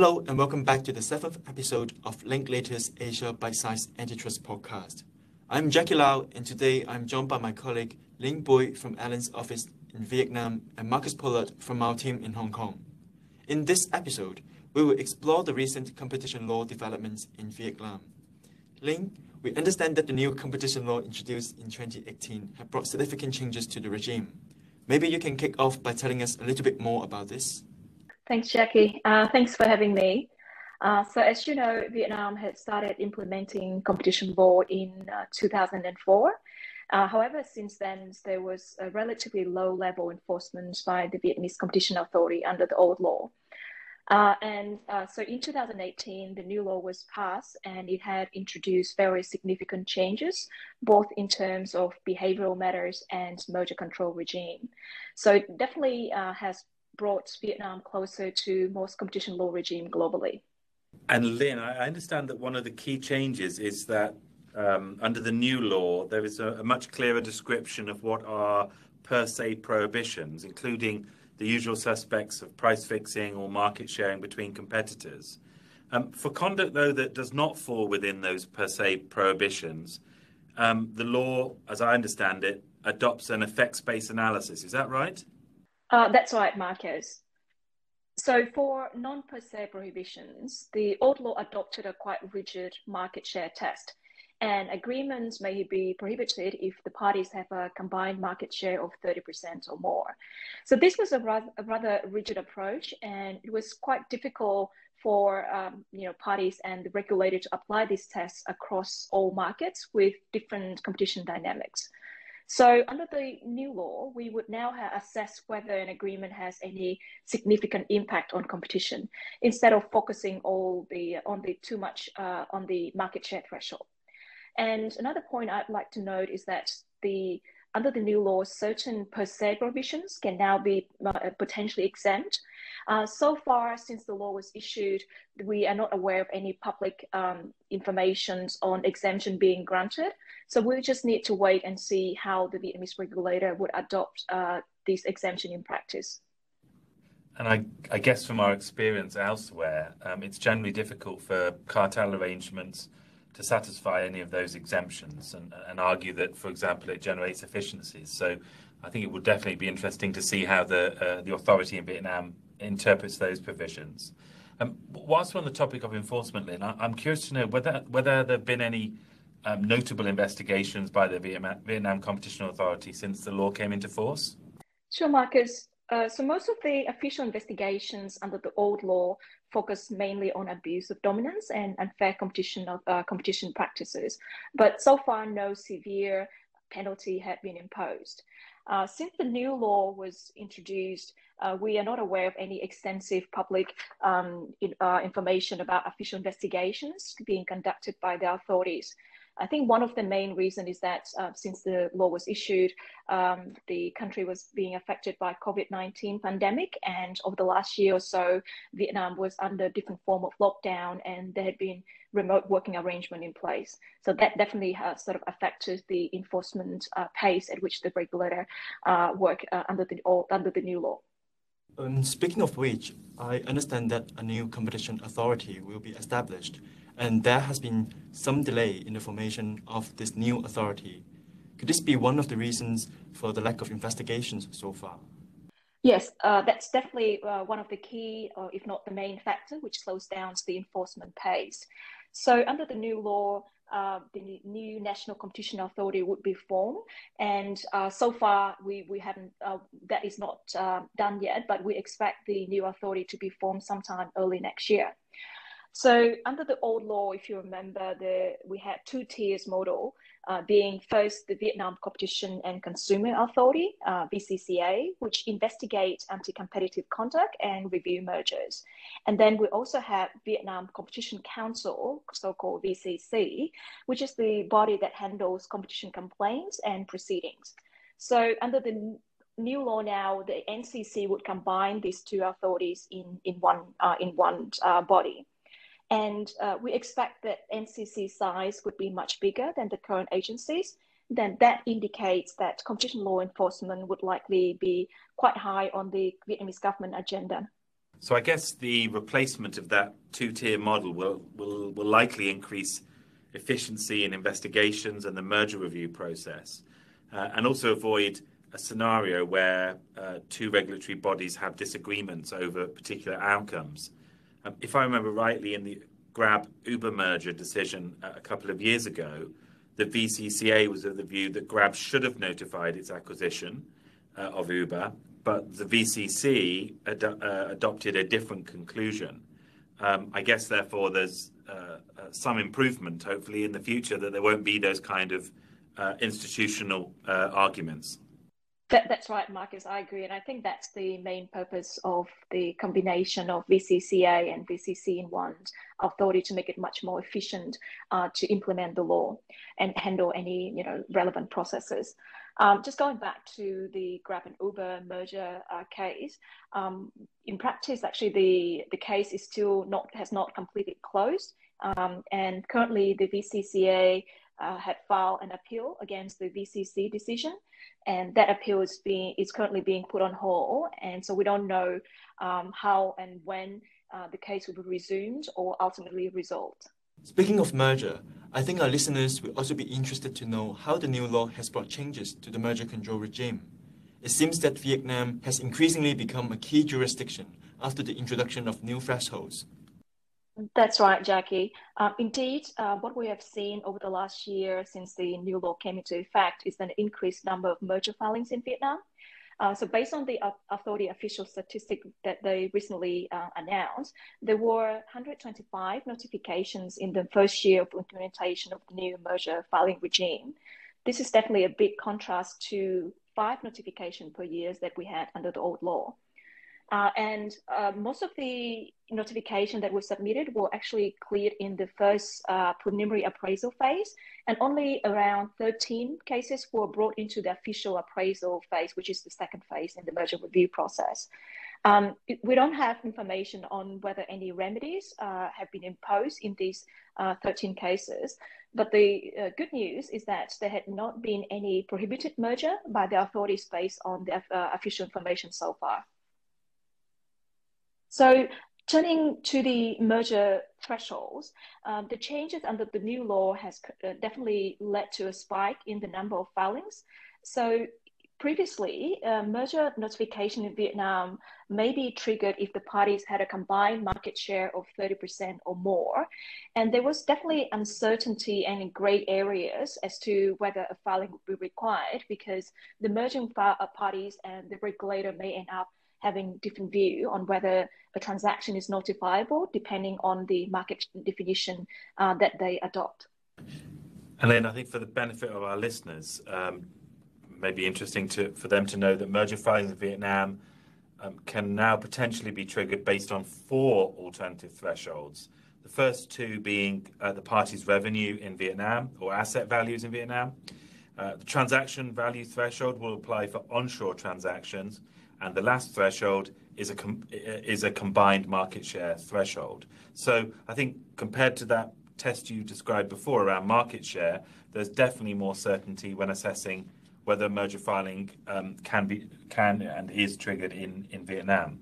Hello and welcome back to the seventh episode of Linklaters Asia Bitesize Antitrust Podcast. I'm Jackie Lau, and today I'm joined by my colleague Linh Bui from Allens' office in Vietnam and Marcus Pollard from our team in Hong Kong. In this episode, we will explore the recent competition law developments in Vietnam. Linh, we understand that the new competition law introduced in 2018 have brought significant changes to the regime. Maybe you can kick off by telling us a little bit more about this. Thanks, Jackie. Uh, thanks for having me. Uh, so, as you know, Vietnam had started implementing competition law in uh, 2004. Uh, however, since then, there was a relatively low level enforcement by the Vietnamese Competition Authority under the old law. Uh, and uh, so in 2018, the new law was passed and it had introduced very significant changes, both in terms of behavioral matters and merger control regime. So it definitely has brought Vietnam closer to most competition law regime globally. And Linh, I understand that one of the key changes is that um, under the new law, there is a, a, much clearer description of what are per se prohibitions, including the usual suspects of price fixing or market sharing between competitors. Um, for conduct, though, that does not fall within those per se prohibitions, um, the law, as I understand it, adopts an effects based analysis. Is that right? Uh, that's right, Marcus. So for non-per se prohibitions, the old law adopted a quite rigid market share test, and agreements may be prohibited if the parties have a combined market share of 30% or more. So this was a rather, a rather rigid approach, and it was quite difficult for um, you know parties and the regulator to apply these tests across all markets with different competition dynamics. So under the new law, we would now assess whether an agreement has any significant impact on competition instead of focusing all the on the too much uh, on the market share threshold. And another point I'd like to note is that the under the new law, certain per se prohibitions can now be uh, potentially exempt. Uh, so far, since the law was issued, we are not aware of any public um, information on exemption being granted. So we just need to wait and see how the Vietnamese regulator would adopt uh, this exemption in practice. And I, I, guess from our experience elsewhere, um, it's generally difficult for cartel arrangements to satisfy any of those exemptions and, and argue that, for example, it generates efficiencies. So I think it would definitely be interesting to see how the, uh, the authority in Vietnam interprets those provisions. Um, whilst we're on the topic of enforcement, Linh, I, am curious to know whether, whether there have been any um, notable investigations by the Vietnam Competition Authority since the law came into force? Sure, Marcus. Uh, so most of the official investigations under the old law focus mainly on abuse of dominance and unfair competition of uh, competition practices, but so far no severe penalty had been imposed. Uh, since the new law was introduced, uh, we are not aware of any extensive public um, in, uh, information about official investigations being conducted by the authorities. I think one of the main reasons is that uh, since the law was issued, um, the country was being affected by COVID-19 pandemic, and over the last year or so, Vietnam was under different form of lockdown, and there had been remote working arrangement in place. So that definitely has sort of affected the enforcement uh, pace at which the regulator uh, work uh, under the under the new law. Um, speaking of which, I understand that a new competition authority will be established and there has been some delay in the formation of this new authority. Could this be one of the reasons for the lack of investigations so far? Yes, uh, that's definitely uh, one of the key, or if not the main factor, which slows down the enforcement pace. So, under the new law, uh, the new national competition authority would be formed, and uh, so far we we haven't uh, that is not uh, done yet, but we expect the new authority to be formed sometime early next year. So under the old law, if you remember, the, we had two tiers model, uh, being first the Vietnam Competition and Consumer Authority, uh, VCCA, which investigate anti-competitive conduct and review mergers. And then we also have Vietnam Competition Council, so-called VCC, which is the body that handles competition complaints and proceedings. So under the new law now, the NCC would combine these two authorities in, in one, uh, in one uh, body. And uh, we expect that NCC size would be much bigger than the current agencies. Then that indicates that competition law enforcement would likely be quite high on the Vietnamese government agenda. So I guess the replacement of that two-tier model will, will, will likely increase efficiency in investigations and the merger review process, uh, and also avoid a scenario where uh, two regulatory bodies have disagreements over particular outcomes. Um, if I remember rightly, in the Grab Uber merger decision uh, a couple of years ago, the VCCA was of the view that Grab should have notified its acquisition uh, of Uber, but the VCC ad- uh, adopted a different conclusion. Um, I guess, therefore, there's uh, uh, some improvement, hopefully, in the future that there won't be those kind of institutional arguments. That, that's right, Marcus. I agree. And I think that's the main purpose of the combination of VCCA and VCC in one authority to make it much more efficient uh, to implement the law and handle any you know relevant processes. Um, just going back to the Grab and Uber merger uh, case, um, in practice, actually the, the case is still not has not completely closed. Um, and currently, the VCCA uh, had filed an appeal against the VCC decision, and that appeal is being is currently being put on hold. And so we don't know um, how and when uh, the case will be resumed or ultimately resolved. Speaking of merger, I think our listeners will also be interested to know how the new law has brought changes to the merger control regime. It seems that Vietnam has increasingly become a key jurisdiction after the introduction of new thresholds. That's right, Jackie. Um, indeed, uh, what we have seen over the last year since the new law came into effect is an increased number of merger filings in Vietnam. Uh, so based on the authority official statistic that they recently uh, announced, there were 125 notifications in the first year of implementation of the new merger filing regime. This is definitely a big contrast to five notifications per year that we had under the old law. Uh, and uh, most of the notification that were submitted were actually cleared in the first uh, preliminary appraisal phase, and only around 13 cases were brought into the official appraisal phase, which is the second phase in the merger review process. Um, we don't have information on whether any remedies uh, have been imposed in these uh, 13 cases, but the uh, good news is that there had not been any prohibited merger by the authorities based on the official information so far. So turning to the merger thresholds, um, the changes under the new law has uh, definitely led to a spike in the number of filings. So previously, uh, merger notification in Vietnam may be triggered if the parties had a combined market share of 30% or more. And there was definitely uncertainty and in gray areas as to whether a filing would be required because the merging uh, parties and the regulator may end up having different view on whether a transaction is notifiable depending on the market definition uh, that they adopt. And then I think for the benefit of our listeners, um, maybe interesting to, for them to know that merger filings in Vietnam um, can now potentially be triggered based on four alternative thresholds. The first two being uh, the party's revenue in Vietnam or asset values in Vietnam. Uh, the transaction value threshold will apply for onshore transactions, and the last threshold is a is a combined market share threshold. So I think compared to that test you described before around market share, there's definitely more certainty when assessing whether merger filing um, can be can and is triggered in in Vietnam.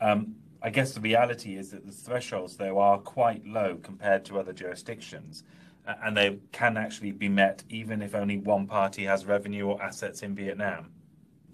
Um, I guess the reality is that the thresholds though are quite low compared to other jurisdictions, and they can actually be met even if only one party has revenue or assets in Vietnam.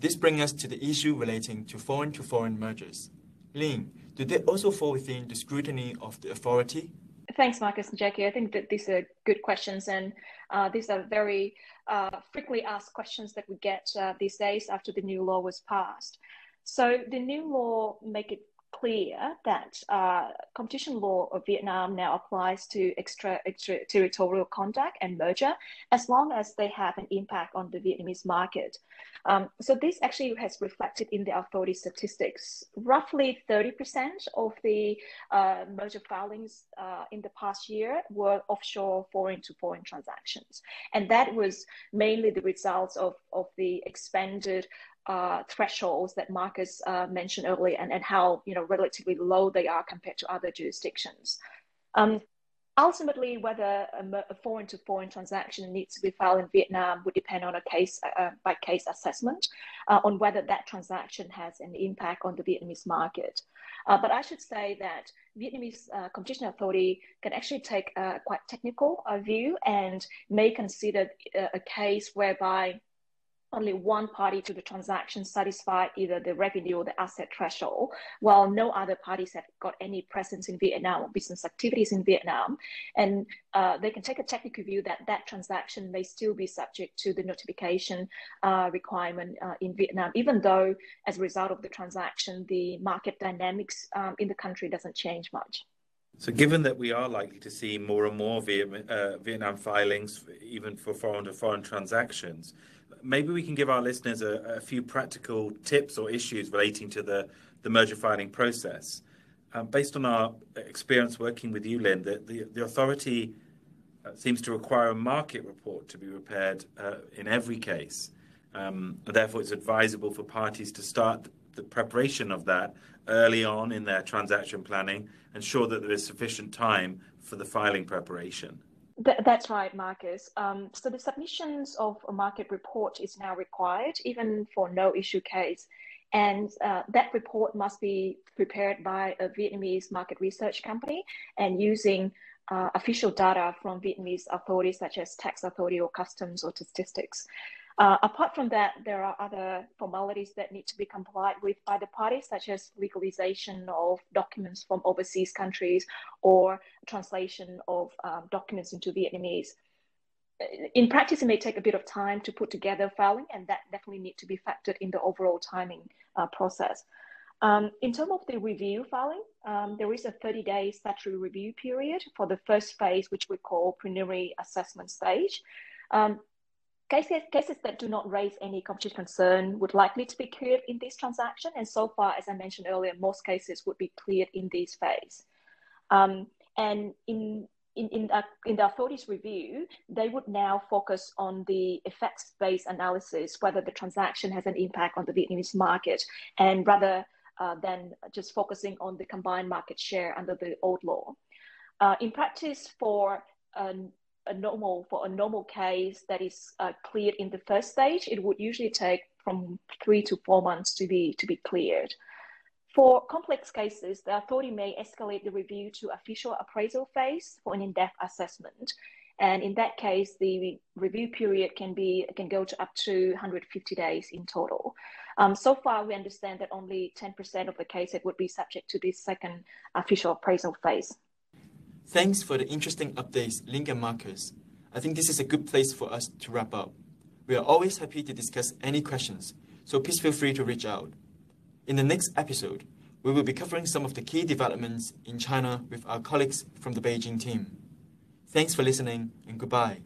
This brings us to the issue relating to foreign to foreign mergers. Linh, do they also fall within the scrutiny of the authority? Thanks, Marcus and Jackie. I think that these are good questions, and uh, these are very uh, frequently asked questions that we get uh, these days after the new law was passed. So the new law make it clear that uh, competition law of Vietnam now applies to extra, extraterritorial conduct and merger as long as they have an impact on the Vietnamese market. Um, so this actually has reflected in the authority statistics. Roughly 30% of the uh, merger filings uh, in the past year were offshore foreign to foreign transactions. And that was mainly the results of, of the expanded uh, thresholds that Marcus uh, mentioned earlier and, and how you know relatively low they are compared to other jurisdictions. Um, ultimately, whether a, foreign to foreign transaction needs to be filed in Vietnam would depend on a case uh, by case assessment uh, on whether that transaction has an impact on the Vietnamese market. Uh, but I should say that Vietnamese uh, competition authority can actually take a quite technical uh, view and may consider uh, a case whereby only one party to the transaction satisfied either the revenue or the asset threshold, while no other parties have got any presence in Vietnam or business activities in Vietnam. And uh, they can take a technical view that that transaction may still be subject to the notification uh, requirement uh, in Vietnam, even though as a result of the transaction, the market dynamics um, in the country doesn't change much. So, given that we are likely to see more and more uh, Vietnam filings, even for foreign to foreign transactions, maybe we can give our listeners a, a few practical tips or issues relating to the, the merger filing process. Um, based on our experience working with you, Linh, the, the, the authority uh, seems to require a market report to be prepared uh, in every case. Um, therefore, it's advisable for parties to start the preparation of that early on in their transaction planning, and ensure that there is sufficient time for the filing preparation. Th- that's right, Marcus. Um, so the submissions of a market report is now required, even for no issue case. And uh, that report must be prepared by a Vietnamese market research company and using uh, official data from Vietnamese authorities such as tax authority or customs or statistics. Uh, apart from that, there are other formalities that need to be complied with by the parties, such as legalization of documents from overseas countries or translation of um, documents into Vietnamese. In practice, it may take a bit of time to put together filing, and that definitely need to be factored in the overall timing uh, process. Um, in terms of the review filing, um, there is a 30-day statutory review period for the first phase, which we call preliminary assessment stage. Um, Cases, cases that do not raise any competition concern would likely to be cleared in this transaction. And so far, as I mentioned earlier, most cases would be cleared in this phase. Um, and in in, in, uh, in the authorities review, they would now focus on the effects-based analysis, whether the transaction has an impact on the Vietnamese market, and rather uh, than just focusing on the combined market share under the old law. Uh, in practice, for um, a normal for a normal case that is uh, cleared in the first stage, it would usually take from three to four months to be to be cleared. For complex cases, the authority may escalate the review to official appraisal phase for an in-depth assessment. And in that case, the review period can be can go to up to 150 days in total. Um, so far, we understand that only 10% of the cases would be subject to this second official appraisal phase. Thanks for the interesting updates, Linh and Marcus. I think this is a good place for us to wrap up. We are always happy to discuss any questions, so please feel free to reach out. In the next episode, we will be covering some of the key developments in China with our colleagues from the Beijing team. Thanks for listening and goodbye.